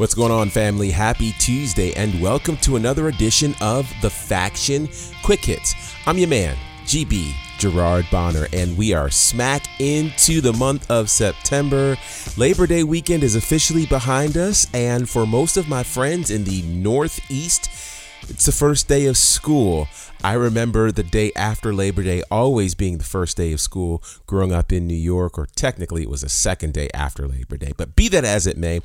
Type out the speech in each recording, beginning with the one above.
What's going on, family? Happy Tuesday, and welcome to another edition of the Faction Quick Hits. I'm your man, GB Gerard Bonner, and we are smack into the month of September. Labor Day weekend is officially behind us, and for most of my friends in the Northeast, it's the first day of school. I remember the day after Labor Day always being the first day of school growing up in New York, or technically it was the second day after Labor Day. But be that as it may,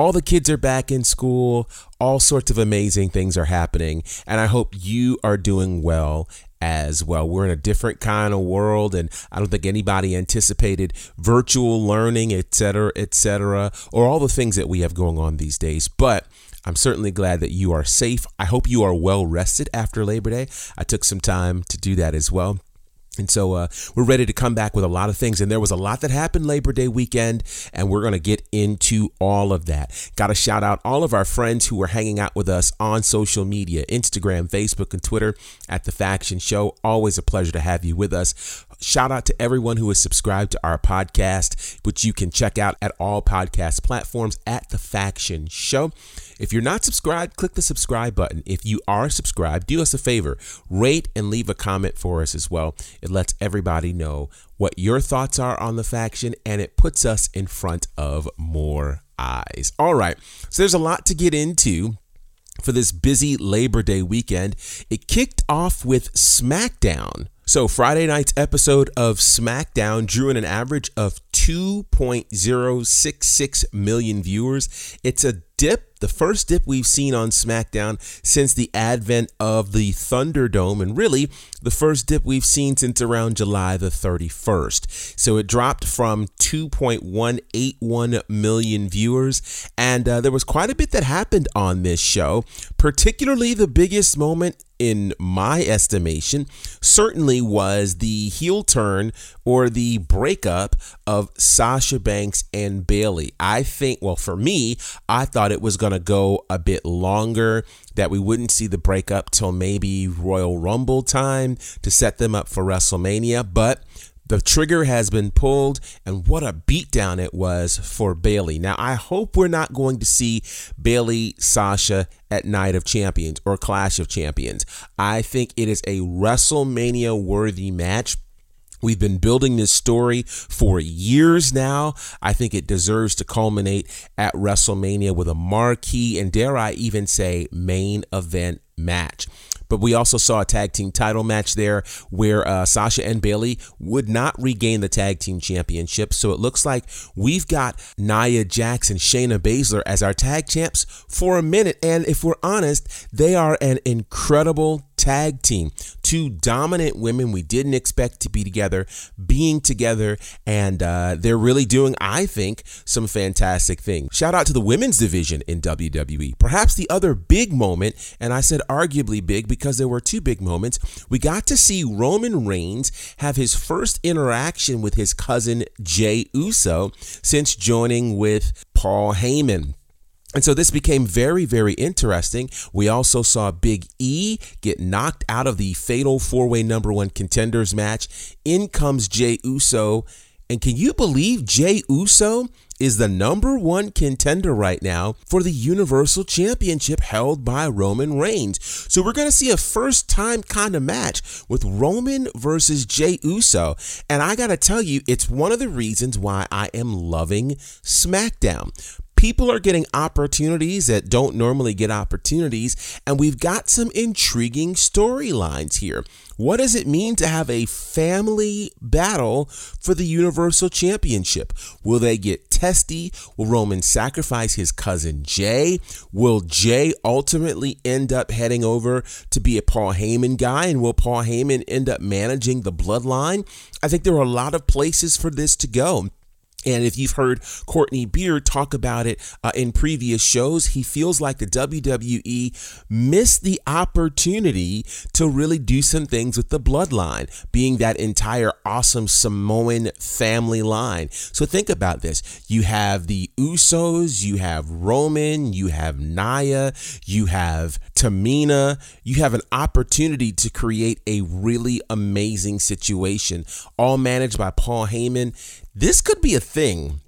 all the kids are back in school. All sorts of amazing things are happening. And I hope you are doing well as well. We're in a different kind of world, and I don't think anybody anticipated virtual learning, et cetera, et cetera, or all the things that we have going on these days. But I'm certainly glad that you are safe. I hope you are well rested after Labor Day. I took some time to do that as well. And so uh, we're ready to come back with a lot of things. And there was a lot that happened Labor Day weekend, and we're going to get into all of that. Got to shout out all of our friends who were hanging out with us on social media Instagram, Facebook, and Twitter at The Faction Show. Always a pleasure to have you with us. Shout out to everyone who is subscribed to our podcast, which you can check out at all podcast platforms at The Faction Show. If you're not subscribed, click the subscribe button. If you are subscribed, do us a favor, rate and leave a comment for us as well. It lets everybody know what your thoughts are on the faction and it puts us in front of more eyes. All right, so there's a lot to get into for this busy Labor Day weekend. It kicked off with SmackDown. So, Friday night's episode of SmackDown drew in an average of 2.066 million viewers. It's a dip, the first dip we've seen on SmackDown since the advent of the Thunderdome, and really the first dip we've seen since around July the 31st. So it dropped from 2.181 million viewers, and uh, there was quite a bit that happened on this show, particularly the biggest moment in my estimation, certainly was the heel turn or the breakup of Sasha Banks and Bayley. I think, well, for me, I thought it was going to go a bit longer, that we wouldn't see the breakup till maybe Royal Rumble time to set them up for WrestleMania, but the trigger has been pulled, and what a beatdown it was for Bayley. Now, I hope we're not going to see Bayley Sasha at Night of Champions or Clash of Champions. I think it is a WrestleMania worthy match. We've been building this story for years now. I think it deserves to culminate at WrestleMania with a marquee and, dare I even say, main event match. But we also saw a tag team title match there where uh, Sasha and Bayley would not regain the tag team championship. So it looks like we've got Nia Jax and Shayna Baszler as our tag champs for a minute. And if we're honest, they are an incredible tag team. Two dominant women we didn't expect to be together, being together, and uh, they're really doing, I think, some fantastic things. Shout out to the women's division in WWE. Perhaps the other big moment, and I said arguably big because there were two big moments, we got to see Roman Reigns have his first interaction with his cousin Jey Uso since joining with Paul Heyman. And so this became very, very interesting. We also saw Big E get knocked out of the fatal four way number one contenders match. In comes Jey Uso. And can you believe Jey Uso is the number one contender right now for the Universal Championship held by Roman Reigns? So we're going to see a first time kind of match with Roman versus Jey Uso. And I got to tell you, it's one of the reasons why I am loving SmackDown people are getting opportunities that don't normally get opportunities, and we've got some intriguing storylines here. What does it mean to have a family battle for the Universal Championship? Will they get testy? Will Roman sacrifice his cousin Jey? Will Jey ultimately end up heading over to be a Paul Heyman guy? And will Paul Heyman end up managing the bloodline? I think there are a lot of places for this to go. And if you've heard Courtney Beard talk about it uh, in previous shows, he feels like the WWE missed the opportunity to really do some things with the bloodline, being that entire awesome Samoan family line. So think about this. You have the Usos, you have Roman, you have Nia, you have Tamina. You have an opportunity to create a really amazing situation, all managed by Paul Heyman this could be a thing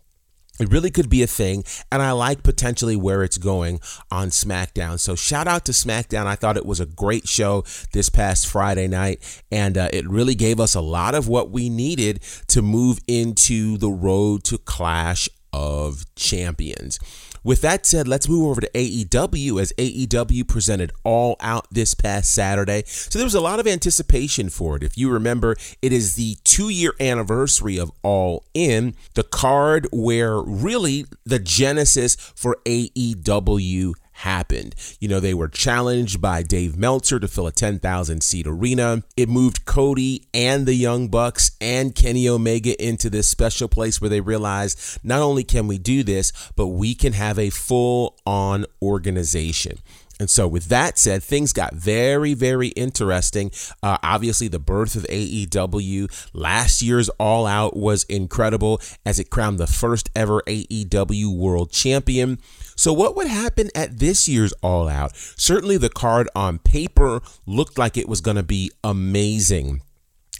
It really could be a thing, and I like potentially where it's going on SmackDown. So, shout out to SmackDown. I thought it was a great show this past Friday night, and uh, it really gave us a lot of what we needed to move into the road to Clash of Champions. With that said, let's move over to AEW as AEW presented All Out this past Saturday. So there was a lot of anticipation for it. If you remember, it is the two year anniversary of All In, the card where really the genesis for AEW happened. You know, they were challenged by Dave Meltzer to fill a 10,000 seat arena. It moved Cody and the Young Bucks and Kenny Omega into this special place where they realized not only can we do this, but we can have a full on organization. And so, with that said, things got very, very interesting. Uh, obviously, the birth of AEW last year's All Out was incredible as it crowned the first ever AEW World Champion. So, what would happen at this year's All Out? Certainly, the card on paper looked like it was going to be amazing.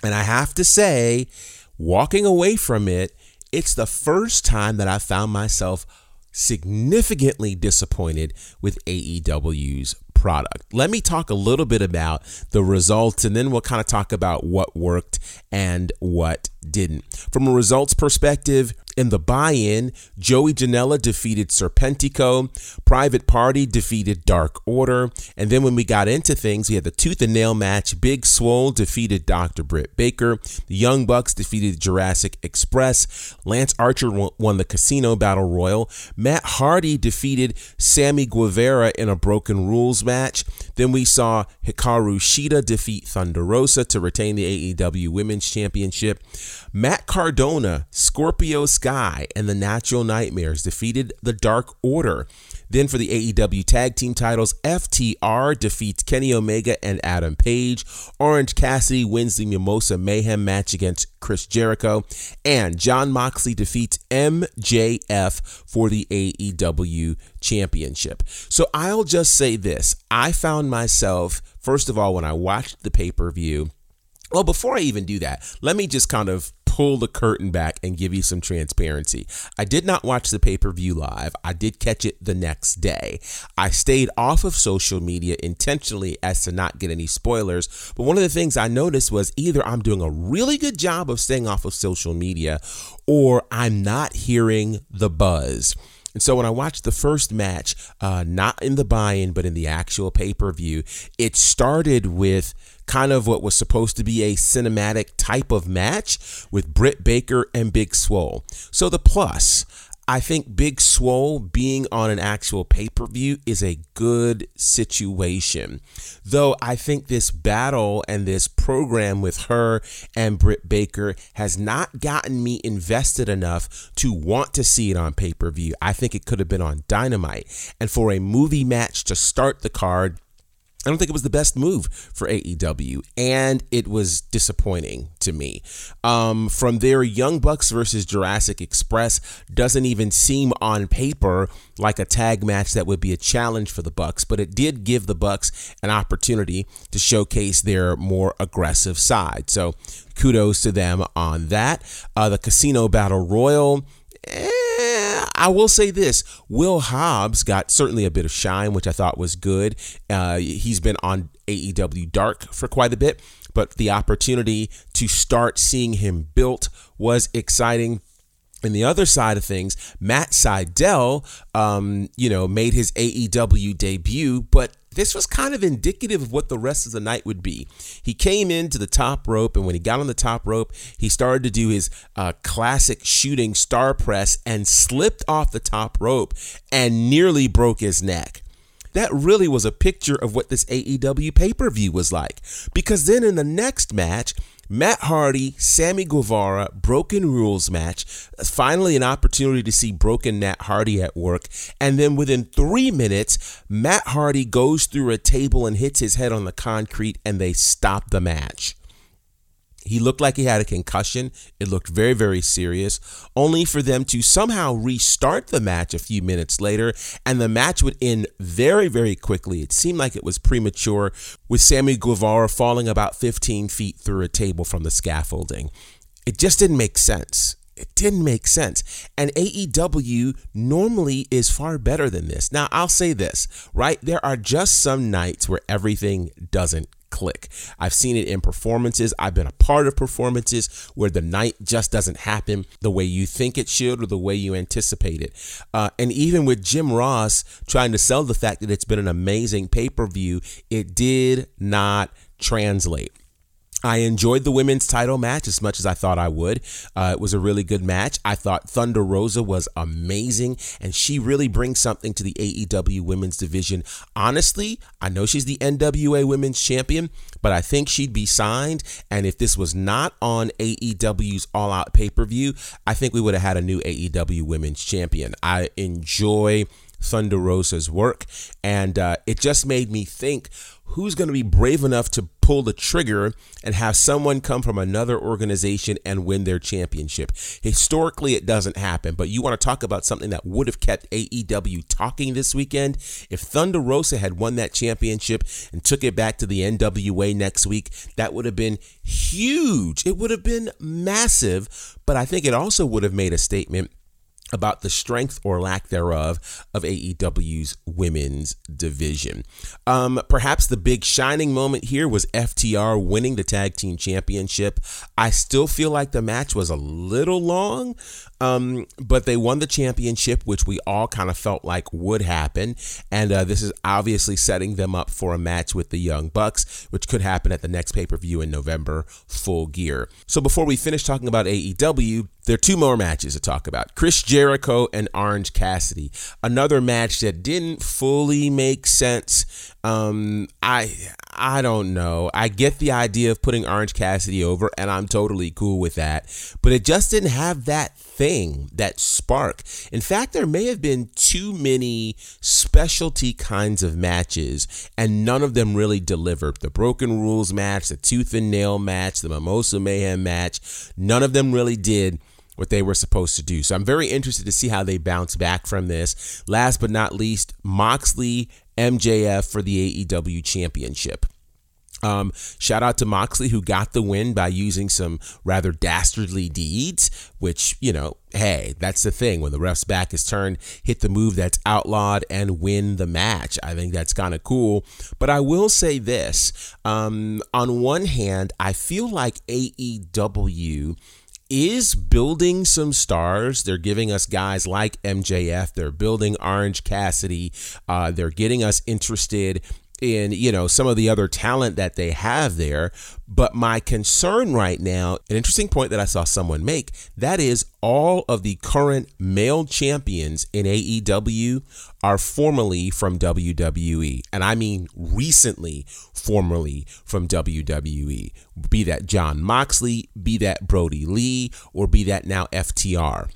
And I have to say, walking away from it, it's the first time that I found myself significantly disappointed with AEW's product. Let me talk a little bit about the results and then we'll kind of talk about what worked and what didn't. From a results perspective, in the buy in, Joey Janela defeated Serpentico, Private Party defeated Dark Order, and then when we got into things, we had the tooth and nail match. Big Swole defeated Dr. Britt Baker, the Young Bucks defeated Jurassic Express, Lance Archer won the Casino Battle Royal, Matt Hardy defeated Sammy Guevara in a Broken Rules match. Then we saw Hikaru Shida defeat Thunder Rosa to retain the AEW Women's Championship. Matt Cardona, Scorpio Sky, and the Natural Nightmares defeated the Dark Order. Then for the AEW Tag Team titles, FTR defeats Kenny Omega and Adam Page. Orange Cassidy wins the Mimosa Mayhem match against Chris Jericho. And Jon Moxley defeats MJF for the AEW Championship. So I'll just say this I found myself, first of all, when I watched the pay per view, well, before I even do that, let me just kind of pull the curtain back and give you some transparency. I did not watch the pay per view live. I did catch it the next day. I stayed off of social media intentionally as to not get any spoilers. But one of the things I noticed was either I'm doing a really good job of staying off of social media or I'm not hearing the buzz. And so when I watched the first match, uh, not in the buy in, but in the actual pay per view, it started with kind of what was supposed to be a cinematic type of match with Britt Baker and Big Swole. So the plus, I think Big Swole being on an actual pay per view is a good situation. Though I think this battle and this program with her and Britt Baker has not gotten me invested enough to want to see it on pay per view. I think it could have been on Dynamite. And for a movie match to start the card, I don't think it was the best move for AEW, and it was disappointing to me. Um, from there, Young Bucks versus Jurassic Express doesn't even seem on paper like a tag match that would be a challenge for the Bucks, but it did give the Bucks an opportunity to showcase their more aggressive side. So, kudos to them on that. Uh, the Casino Battle Royal. Eh, I will say this Will Hobbs got certainly a bit of shine, which I thought was good. Uh, he's been on AEW Dark for quite a bit, but the opportunity to start seeing him built was exciting. And the other side of things, Matt Sydal, um, you know, made his AEW debut, but this was kind of indicative of what the rest of the night would be. He came into the top rope, and when he got on the top rope, he started to do his uh, classic shooting star press and slipped off the top rope and nearly broke his neck. That really was a picture of what this AEW pay per view was like. Because then in the next match, Matt Hardy, Sammy Guevara, Broken Rules match. Finally, an opportunity to see Broken Matt Hardy at work. And then within three minutes, Matt Hardy goes through a table and hits his head on the concrete, and they stop the match. He looked like he had a concussion. It looked very, very serious, only for them to somehow restart the match a few minutes later, and the match would end very, very quickly. It seemed like it was premature, with Sammy Guevara falling about 15 feet through a table from the scaffolding. It just didn't make sense. it didn't make sense. And AEW normally is far better than this. Now, I'll say this, right? There are just some nights where everything doesn't click. I've seen it in performances. I've been a part of performances where the night just doesn't happen the way you think it should or the way you anticipate it. Uh, and even with Jim Ross trying to sell the fact that it's been an amazing pay per view, it did not translate. I enjoyed the women's title match as much as I thought I would. Uh, it was a really good match. I thought Thunder Rosa was amazing, and she really brings something to the AEW women's division. Honestly, I know she's the NWA women's champion, but I think she'd be signed. And if this was not on AEW's All Out pay per view, I think we would have had a new AEW women's champion. I enjoy Thunder Rosa's work, and uh, it just made me think who's going to be brave enough to pull the trigger and have someone come from another organization and win their championship. Historically, it doesn't happen, but you want to talk about something that would have kept AEW talking this weekend? If Thunder Rosa had won that championship and took it back to the NWA next week, that would have been huge. It would have been massive, but I think it also would have made a statement about the strength or lack thereof of AEW's women's division. Um, perhaps the big shining moment here was FTR winning the tag team championship. I still feel like the match was a little long, um, but they won the championship, which we all kind of felt like would happen. And uh, this is obviously setting them up for a match with the Young Bucks, which could happen at the next pay per view in November, full gear. So before we finish talking about AEW, there are two more matches to talk about Chris Jericho and Orange Cassidy. Another match that didn't fully make sense. Um, I I don't know. I get the idea of putting Orange Cassidy over, and I'm totally cool with that. But it just didn't have that thing, that spark. In fact, there may have been too many specialty kinds of matches, and none of them really delivered. The Broken Rules match, the Tooth and Nail match, the Mimosa Mayhem match, none of them really did what they were supposed to do. So I'm very interested to see how they bounce back from this. Last but not least, Moxley MJF for the AEW championship. Um, shout out to Moxley who got the win by using some rather dastardly deeds, which, you know, hey, that's the thing. When the ref's back is turned, hit the move that's outlawed and win the match. I think that's kind of cool. But I will say this um, on one hand, I feel like AEW is building some stars. They're giving us guys like MJF. They're building Orange Cassidy. Uh, they're getting us interested in you know some of the other talent that they have there. But my concern right now an interesting point that i saw someone make that is all of the current male champions in aew are formerly from wwe and i mean recently formerly from wwe be that Jon moxley be that Brodie lee or be that now ftr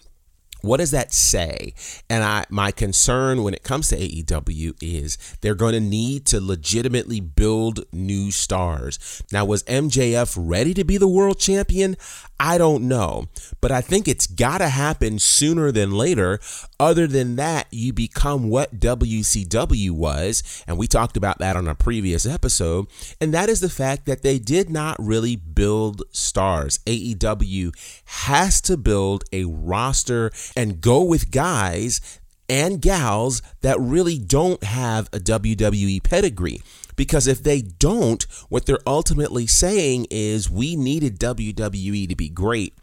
what does that say? And I my concern when it comes to AEW is they're going to need to legitimately build new stars. Now was MJF ready to be the world champion? I don't know, but I think it's got to happen sooner than later. Other than that, you become what WCW was, and we talked about that on a previous episode, and that is the fact that they did not really build stars. AEW has to build a roster and go with guys and gals that really don't have a WWE pedigree. Because if they don't, what they're ultimately saying is we needed WWE to be great.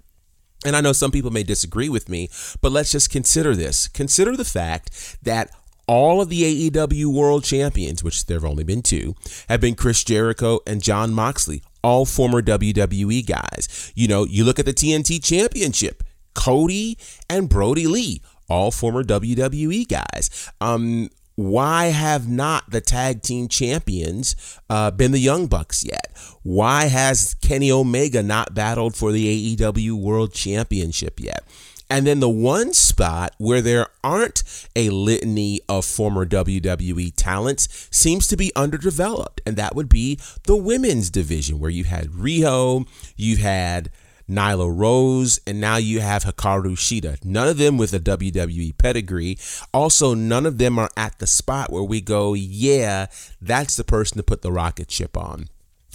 And I know some people may disagree with me, but let's just consider this. Consider the fact that all of the AEW world champions, which there have only been two, have been Chris Jericho and Jon Moxley, all former WWE guys. You know, you look at the TNT championship, Cody and Brodie Lee, all former WWE guys. Um, why have not the tag team champions uh, been the Young Bucks yet? Why has Kenny Omega not battled for the AEW World Championship yet? And then the one spot where there aren't a litany of former WWE talents seems to be underdeveloped, and that would be the women's division, where you had Riho, you had Nyla Rose, and now you have Hikaru Shida. None of them with a WWE pedigree. Also, none of them are at the spot where we go, yeah, that's the person to put the rocket ship on.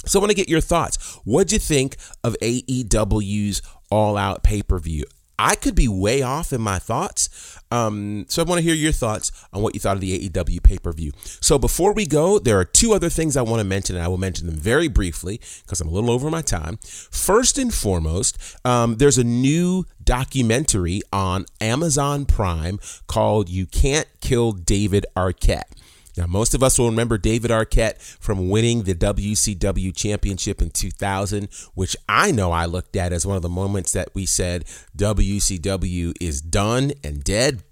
So I want to get your thoughts. What'd you think of AEW's All Out pay per view? I could be way off in my thoughts. Um, so I want to hear your thoughts on what you thought of the AEW pay per view. So before we go, there are two other things I want to mention, and I will mention them very briefly because I'm a little over my time. First and foremost, um, there's a new documentary on Amazon Prime called You Can't Kill David Arquette. Now, most of us will remember David Arquette from winning the WCW championship in 2000, which I know I looked at as one of the moments that we said WCW is done and dead.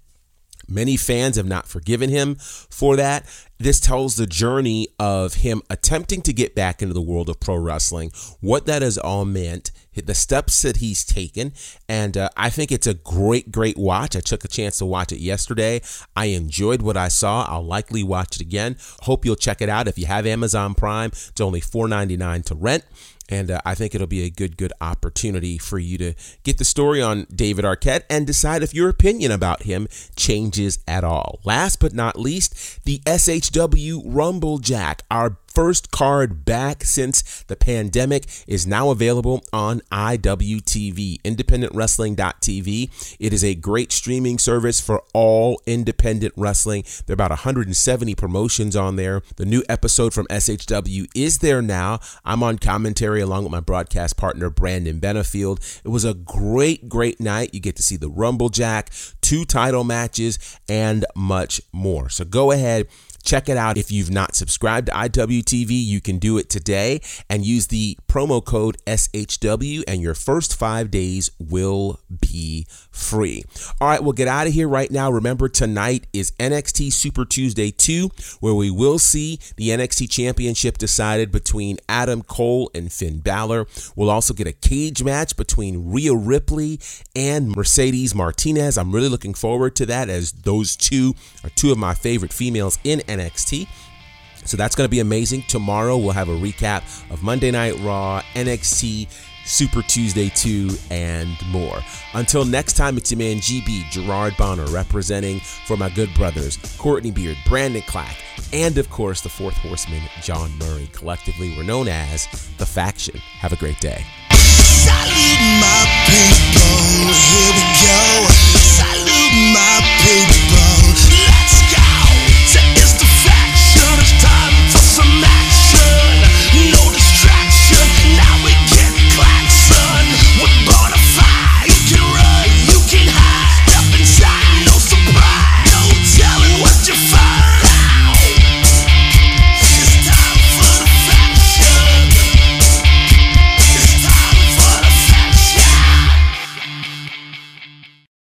Many fans have not forgiven him for that. This tells the journey of him attempting to get back into the world of pro wrestling, what that has all meant, the steps that he's taken. And uh, I think it's a great, great watch. I took a chance to watch it yesterday. I enjoyed what I saw. I'll likely watch it again. Hope you'll check it out. If you have Amazon Prime, it's only $4.99 to rent. And uh, I think it'll be a good, good opportunity for you to get the story on David Arquette and decide if your opinion about him changes at all. Last but not least, the SHW Rumble Jack, our first card back since the pandemic is now available on IWTV, independentwrestling.tv. It is a great streaming service for all independent wrestling. There are about 170 promotions on there. The new episode from SHW is there now. I'm on commentary along with my broadcast partner, Brandon Benefield. It was a great, great night. You get to see the Rumble Jack, two title matches, and much more. So go ahead Check it out. If you've not subscribed to IWTV, you can do it today and use the promo code SHW, and your first five days will be free. All right, we'll get out of here right now. Remember, tonight is NXT Super Tuesday 2, where we will see the NXT Championship decided between Adam Cole and Finn Balor. We'll also get a cage match between Rhea Ripley and Mercedes Martinez. I'm really looking forward to that as those two are two of my favorite females in NXT. NXT. So that's going to be amazing. Tomorrow we'll have a recap of Monday Night Raw, NXT, Super Tuesday 2, and more. Until next time, it's your man GB, Gerard Bonner, representing for my good brothers, Courtney Beard, Brandon Clack, and of course, the fourth horseman, John Murray. Collectively, we're known as The Faction. Have a great day.